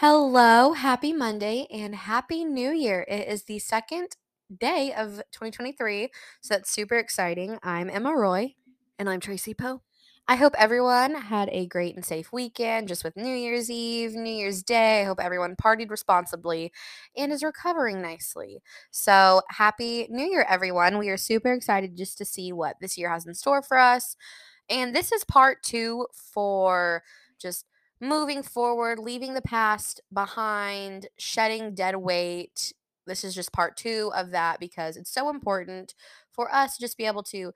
Hello, happy Monday and happy New Year. It is the second day of 2023, so that's super exciting. I'm Emma Roy. And I'm Traci Poe. I hope everyone had a great and safe weekend just with New Year's Eve, New Year's Day. I hope everyone partied responsibly and is recovering nicely. So, happy New Year, everyone. We are super excited just to see what this year has in store for us. And this is part two for just moving forward, leaving the past behind, shedding dead weight. This is just part two of that because it's so important for us to just be able to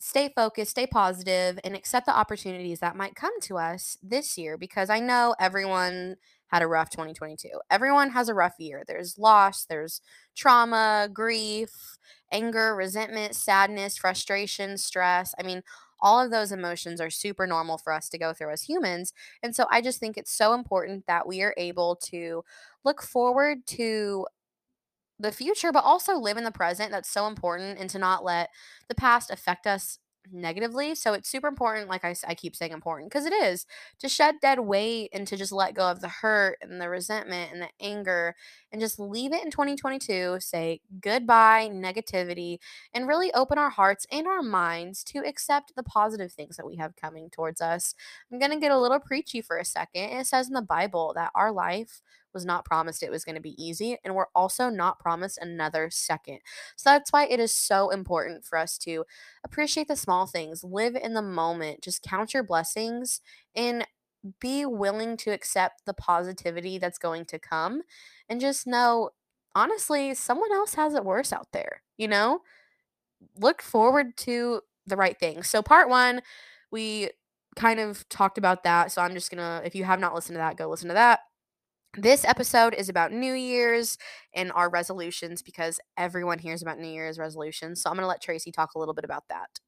stay focused, stay positive, and accept the opportunities that might come to us this year because I know everyone had a rough 2022. Everyone has a rough year. There's loss, there's trauma, grief, anger, resentment, sadness, frustration, stress. I mean, all of those emotions are super normal for us to go through as humans. And so I just think it's so important that we are able to look forward to the future, but also live in the present. That's so important, and to not let the past affect us negatively. So it's super important, like I, I keep saying important, because it is to shed dead weight and to just let go of the hurt and the resentment and the anger and just leave it in 2022. Say goodbye, negativity, and really open our hearts and our minds to accept the positive things that we have coming towards us. I'm going to get a little preachy for a second. It says in the Bible that our life was not promised it was going to be easy, and we're also not promised another second. So that's why it is so important for us to appreciate the small things, live in the moment, just count your blessings, and be willing to accept the positivity that's going to come, and just know, honestly, someone else has it worse out there, you know? Look forward to the right thing. So, part one, we kind of talked about that. So, I'm just gonna, if you have not listened to that, go listen to that. This episode is about New Year's and our resolutions because everyone hears about New Year's resolutions. So I'm going to let Traci talk a little bit about that.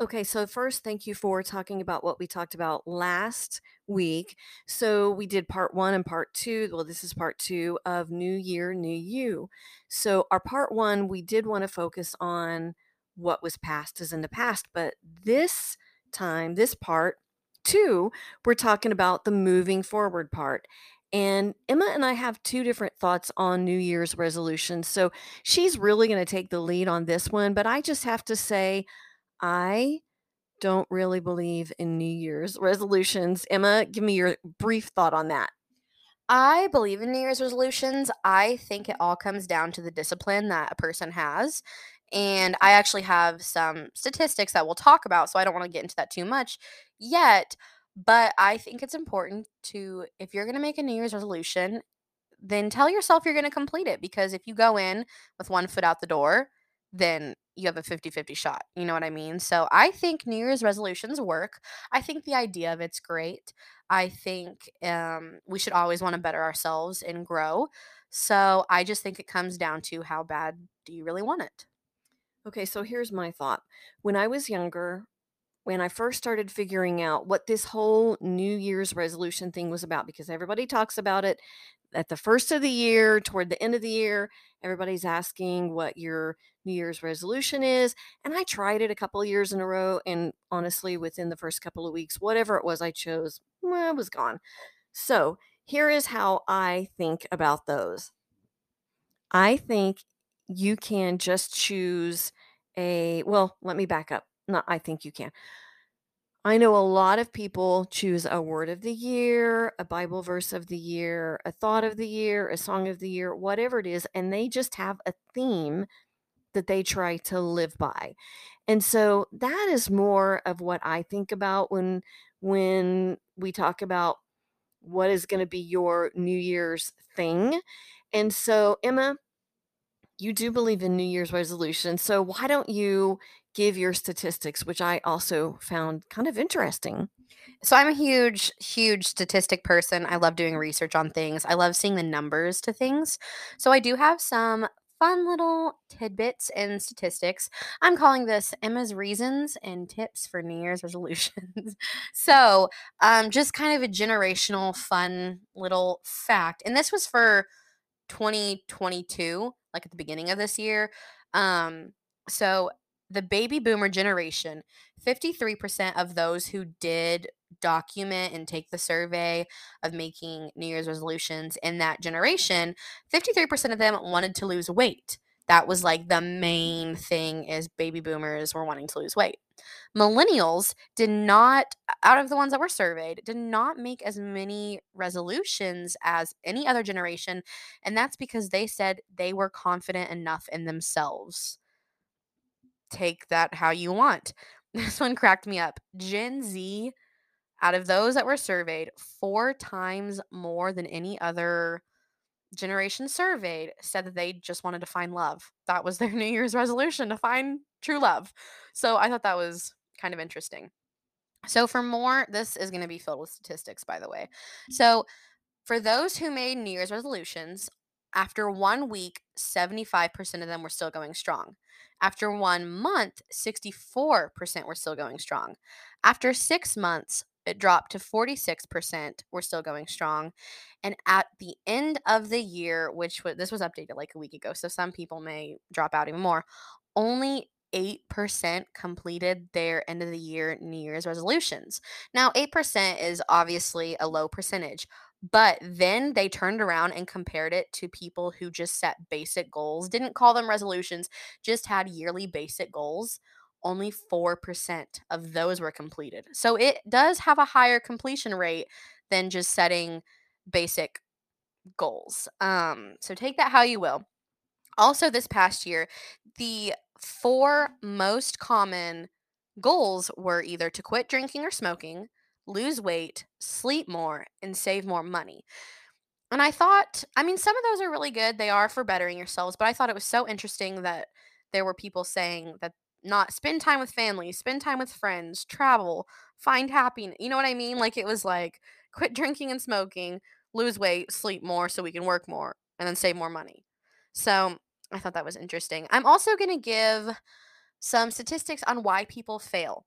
Okay, so first, thank you for talking about what we talked about last week. So we did part one and part two. Well, this is part two of New Year, New You. So, our part one, we did want to focus on what was past is in the past, but this time, this part two, we're talking about the moving forward part. And Emma and I have two different thoughts on New Year's resolutions. So she's really going to take the lead on this one, but I just have to say, I don't really believe in New Year's resolutions. Emma, give me your brief thought on that. I believe in New Year's resolutions. I think it all comes down to the discipline that a person has. And I actually have some statistics that we'll talk about, so I don't want to get into that too much yet. But I think it's important to, if you're going to make a New Year's resolution, then tell yourself you're going to complete it because if you go in with one foot out the door, then you have a 50-50 shot. You know what I mean? So I think New Year's resolutions work. I think the idea of it's great. I think um, we should always want to better ourselves and grow. So I just think it comes down to how bad do you really want it? Okay, so here's my thought. When I was younger, when I first started figuring out what this whole New Year's resolution thing was about, because everybody talks about it at the first of the year, toward the end of the year, everybody's asking what your New Year's resolution is. And I tried it a couple of years in a row. And honestly, within the first couple of weeks, whatever it was I chose, well, it was gone. So here is how I think about those. I think you can just choose a, well, let me back up. Not, I think you can. I know a lot of people choose a word of the year, a Bible verse of the year, a thought of the year, a song of the year, whatever it is, and they just have a theme that they try to live by. And so that is more of what I think about when when we talk about what is going to be your New Year's thing. And so Emma, you do believe in New Year's resolutions. So why don't you give your statistics, which I also found kind of interesting? So I'm a huge, huge statistic person. I love doing research on things. I love seeing the numbers to things. So I do have some fun little tidbits and statistics. I'm calling this Emma's reasons and tips for New Year's resolutions. so, um, just kind of a generational, fun little fact. And this was for 2022, like at the beginning of this year. Um, so the baby boomer generation, 53% of those who did document and take the survey of making New Year's resolutions in that generation, 53% of them wanted to lose weight. That was like the main thing is baby boomers were wanting to lose weight. Millennials did not out of the ones that were surveyed did not make as many resolutions as any other generation and that's because they said they were confident enough in themselves. Take that how you want. This one cracked me up. Gen Z out of those that were surveyed, four times more than any other generation surveyed said that they just wanted to find love. That was their New Year's resolution to find true love. So I thought that was kind of interesting. So for more, this is going to be filled with statistics, by the way. So for those who made New Year's resolutions, after one week, 75% of them were still going strong. After one month, 64% were still going strong. After six months, it dropped to 46%. We're still going strong. And at the end of the year, which was, this was updated like a week ago, so some people may drop out even more, only 8% completed their end of the year New Year's resolutions. Now, 8% is obviously a low percentage, but then they turned around and compared it to people who just set basic goals, didn't call them resolutions, just had yearly basic goals only 4% of those were completed. So it does have a higher completion rate than just setting basic goals. Um, so take that how you will. Also, this past year, the four most common goals were either to quit drinking or smoking, lose weight, sleep more, and save more money. And I thought, I mean, some of those are really good. They are for bettering yourselves, but I thought it was so interesting that there were people saying that not spend time with family, spend time with friends, travel, find happiness. You know what I mean? Like it was like quit drinking and smoking, lose weight, sleep more so we can work more, and then save more money. So I thought that was interesting. I'm also going to give some statistics on why people fail.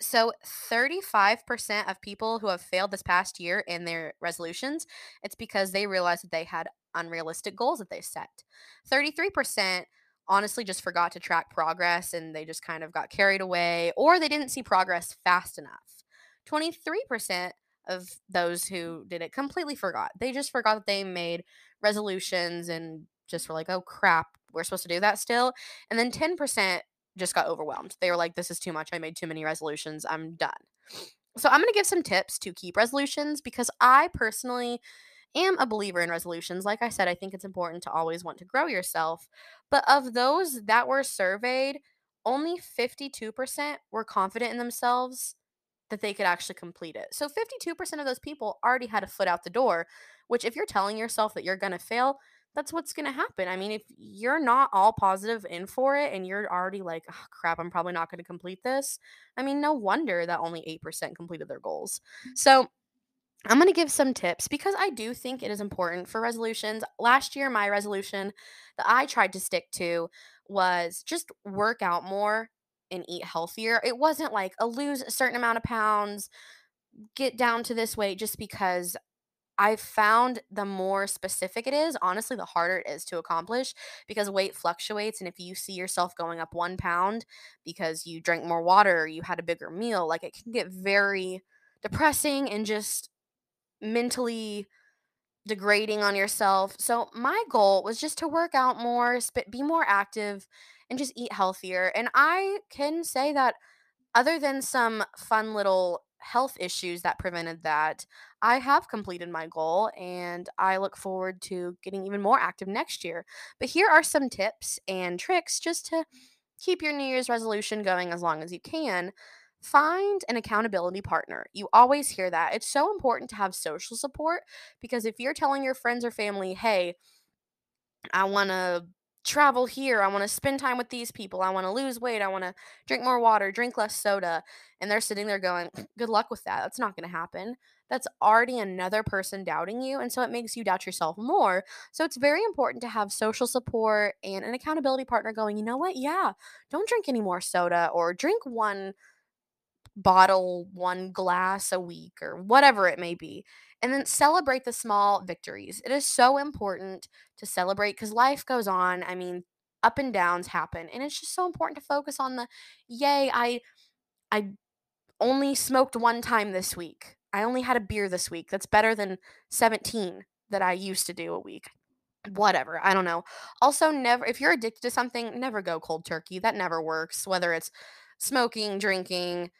So 35% of people who have failed this past year in their resolutions, it's because they realized that they had unrealistic goals that they set. 33% honestly just forgot to track progress and they just kind of got carried away or they didn't see progress fast enough. 23% of those who did it completely forgot. They just forgot that they made resolutions and just were like, oh crap, we're supposed to do that still. And then 10% just got overwhelmed. They were like, this is too much. I made too many resolutions. I'm done. So I'm going to give some tips to keep resolutions because I personally am a believer in resolutions. Like I said, I think it's important to always want to grow yourself. But of those that were surveyed, only 52% were confident in themselves that they could actually complete it. So 52% of those people already had a foot out the door, which if you're telling yourself that you're going to fail, that's what's going to happen. I mean, if you're not all positive in for it and you're already like, oh, crap, I'm probably not going to complete this, I mean, no wonder that only 8% completed their goals. Mm. So I'm going to give some tips because I do think it is important for resolutions. Last year, my resolution that I tried to stick to was just work out more and eat healthier. It wasn't like a lose a certain amount of pounds, get down to this weight just because I found the more specific it is, honestly, the harder it is to accomplish because weight fluctuates. And if you see yourself going up one pound because you drank more water you had a bigger meal, like it can get very depressing and just mentally degrading on yourself. So my goal was just to work out more, sp- be more active, and just eat healthier. And I can say that other than some fun little health issues that prevented that, I have completed my goal and I look forward to getting even more active next year. But here are some tips and tricks just to keep your New Year's resolution going as long as you can. Find an accountability partner. You always hear that. It's so important to have social support because if you're telling your friends or family, hey, I want to travel here, I want to spend time with these people, I want to lose weight, I want to drink more water, drink less soda, and they're sitting there going, good luck with that. That's not going to happen. That's already another person doubting you. And so it makes you doubt yourself more. So it's very important to have social support and an accountability partner going, you know what? Yeah, don't drink any more soda or drink one bottle one glass a week or whatever it may be. And then celebrate the small victories. It is so important to celebrate because life goes on. I mean, up and downs happen. And it's just so important to focus on the yay, I I only smoked one time this week. I only had a beer this week. That's better than 17 that I used to do a week. Whatever. I don't know. Also, never, if you're addicted to something, never go cold turkey. That never works. Whether it's smoking, drinking,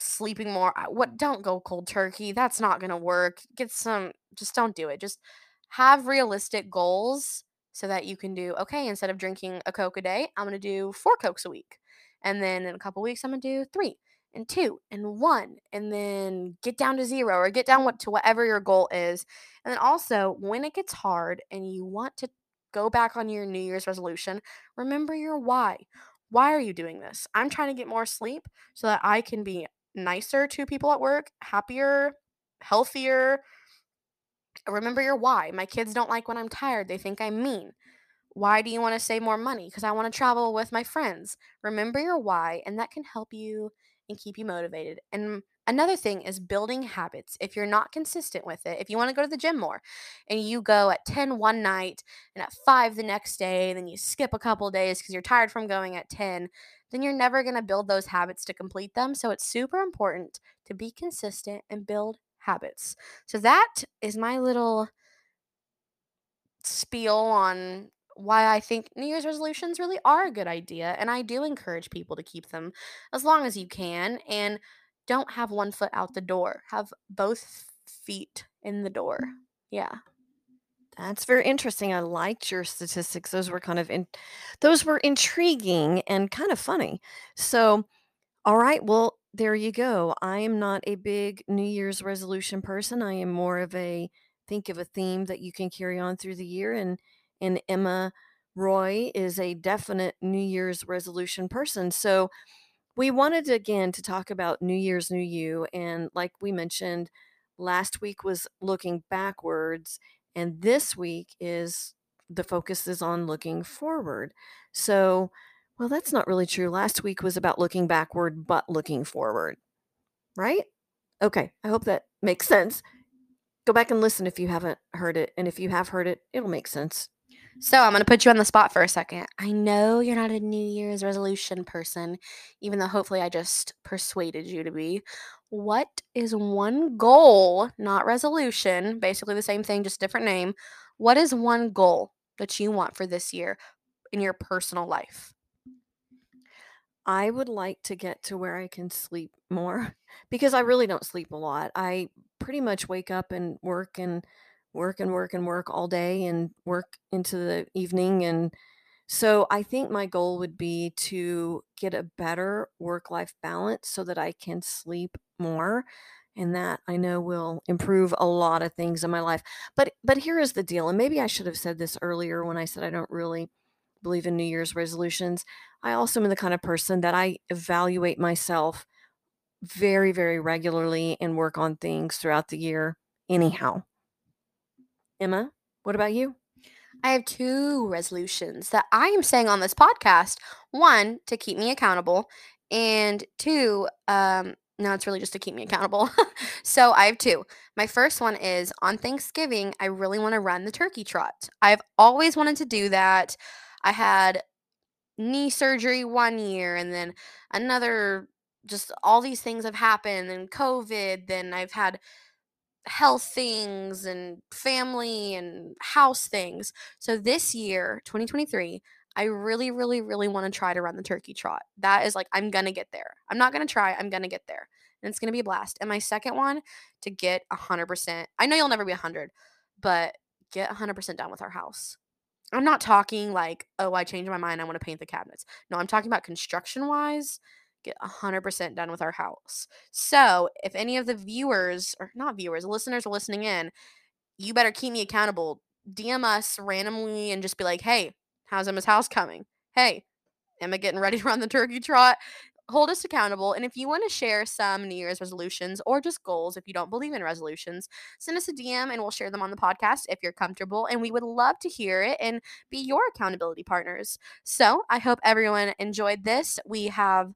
sleeping more, what, don't go cold turkey. That's not going to work. Get some, just don't do it. Just have realistic goals so that you can do, okay, instead of drinking a Coke a day, I'm going to do four Cokes a week. And then in a couple weeks, I'm going to do three and two and one and then get down to zero or get down what to whatever your goal is and then also when it gets hard and you want to go back on your new year's resolution remember your why why are you doing this i'm trying to get more sleep so that i can be nicer to people at work happier healthier. Remember your why. My kids don't like when i'm tired. They think i'm mean. Why do you want to save more money? Because i want to travel with my friends. Remember your why and that can help you and keep you motivated. And another thing is building habits. If you're not consistent with it, if you want to go to the gym more and you go at 10 one night and at 5 the next day, then you skip a couple days because you're tired from going at 10, then you're never going to build those habits to complete them. So it's super important to be consistent and build habits. So that is my little spiel on why I think New Year's resolutions really are a good idea. And I do encourage people to keep them as long as you can. And don't have one foot out the door, have both feet in the door. Mm. Yeah. That's very interesting. I liked your statistics. Those were kind of in, those were intriguing and kind of funny. So, all right, well, there you go. I am not a big New Year's resolution person. I am more of a think of a theme that you can carry on through the year and and Emma Roy is a definite New Year's resolution person. So we wanted again to talk about New Year's New You. And like we mentioned, last week was looking backwards, and this week is the focus is on looking forward. So, well, that's not really true. Last week was about looking backward, but looking forward, right? Okay, I hope that makes sense. Go back and listen if you haven't heard it. And if you have heard it, it'll make sense. So I'm going to put you on the spot for a second. I know you're not a New Year's resolution person, even though hopefully I just persuaded you to be. What is one goal, not resolution, basically the same thing, just different name? What is one goal that you want for this year in your personal life? I would like to get to where I can sleep more because I really don't sleep a lot. I pretty much wake up and work and work and work and work all day and work into the evening. And so I think my goal would be to get a better work life balance so that I can sleep more. And that I know will improve a lot of things in my life. But but here is the deal, and maybe I should have said this earlier when I said I don't really believe in New Year's resolutions. I also am the kind of person that I evaluate myself very, very regularly and work on things throughout the year, anyhow. Emma, what about you? I have two resolutions that I am saying on this podcast. One, to keep me accountable, and two, um, no, it's really just to keep me accountable. so I have two. My first one is on Thanksgiving, I really want to run the turkey trot. I've always wanted to do that. I had knee surgery one year, and then another, just all these things have happened, and COVID, then I've had health things and family and house things. So this year, 2023, I really, really, really want to try to run the turkey trot. That is like, I'm going to get there. I'm not going to try, I'm going to get there. And it's going to be a blast. And my second one, to get 100%. I know you'll never be 100, but get 100% done with our house. I'm not talking like, oh, I changed my mind. I want to paint the cabinets. No, I'm talking about construction wise get 100% done with our house. So, if any of the viewers, or not viewers, listeners are listening in, you better keep me accountable. DM us randomly and just be like, hey, how's Emma's house coming? Hey, Emma getting ready to run the turkey trot? Hold us accountable. And if you want to share some New Year's resolutions or just goals, if you don't believe in resolutions, send us a DM and we'll share them on the podcast if you're comfortable. And we would love to hear it and be your accountability partners. So I hope everyone enjoyed this. We have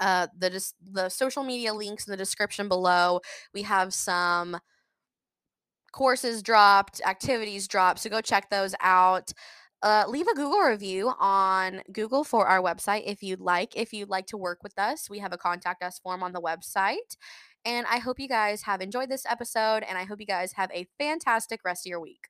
uh, the the social media links in the description below. We have some courses dropped, activities dropped, so go check those out. uh, leave a Google review on Google for our website if you'd like. If you'd like to work with us, we have a contact us form on the website. And I hope you guys have enjoyed this episode, and I hope you guys have a fantastic rest of your week.